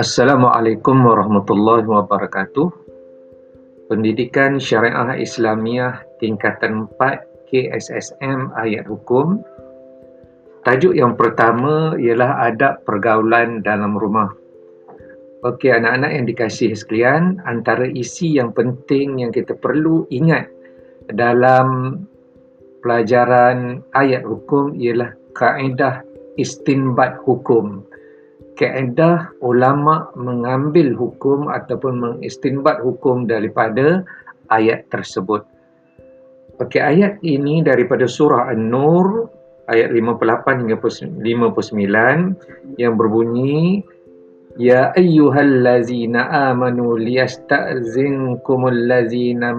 Assalamualaikum warahmatullahi wabarakatuh. Pendidikan Syariah Islamiah tingkatan 4 KSSM ayat hukum. Tajuk yang pertama ialah adab pergaulan dalam rumah. Okey anak-anak yang dikasihi sekalian, antara isi yang penting yang kita perlu ingat dalam pelajaran ayat hukum ialah kaedah istinbat hukum kaedah ulama mengambil hukum ataupun mengistinbat hukum daripada ayat tersebut. Okey, ayat ini daripada surah An-Nur ayat 58 hingga 59 yang berbunyi Ya ayyuhallazina amanu liyasta'zinkumul ladzina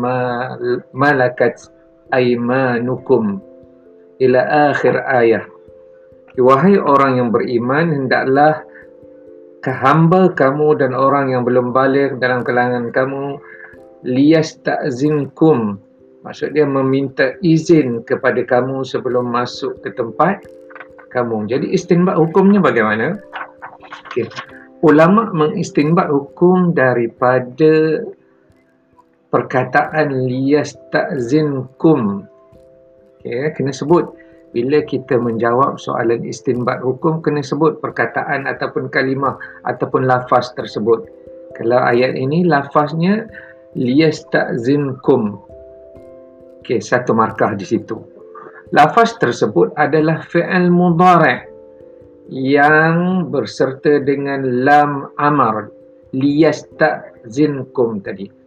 malakat aymanukum ila akhir ayat. Wahai orang yang beriman hendaklah hamba kamu dan orang yang belum balik dalam kalangan kamu lias ta'zinkum maksud dia meminta izin kepada kamu sebelum masuk ke tempat kamu jadi istinbat hukumnya bagaimana okay. ulama mengistinbat hukum daripada perkataan lias ta'zinkum okay. kena sebut. Bila kita menjawab soalan istinbat hukum kena sebut perkataan ataupun kalimah ataupun lafaz tersebut. Kalau ayat ini lafaznya liyasta'zinkum. Okey satu markah di situ. Lafaz tersebut adalah fi'il mudhari' yang berserta dengan lam amar. Liyasta'zinkum tadi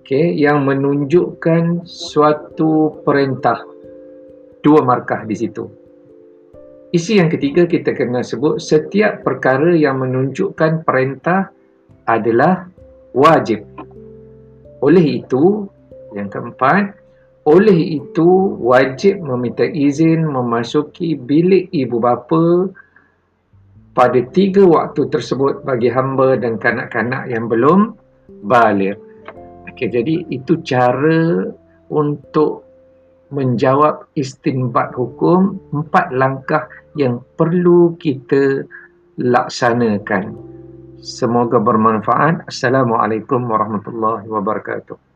okey yang menunjukkan suatu perintah dua markah di situ. Isi yang ketiga kita kena sebut setiap perkara yang menunjukkan perintah adalah wajib. Oleh itu, yang keempat, oleh itu wajib meminta izin memasuki bilik ibu bapa pada tiga waktu tersebut bagi hamba dan kanak-kanak yang belum balik. Okay, jadi itu cara untuk menjawab istinbat hukum empat langkah yang perlu kita laksanakan. Semoga bermanfaat. Assalamualaikum warahmatullahi wabarakatuh.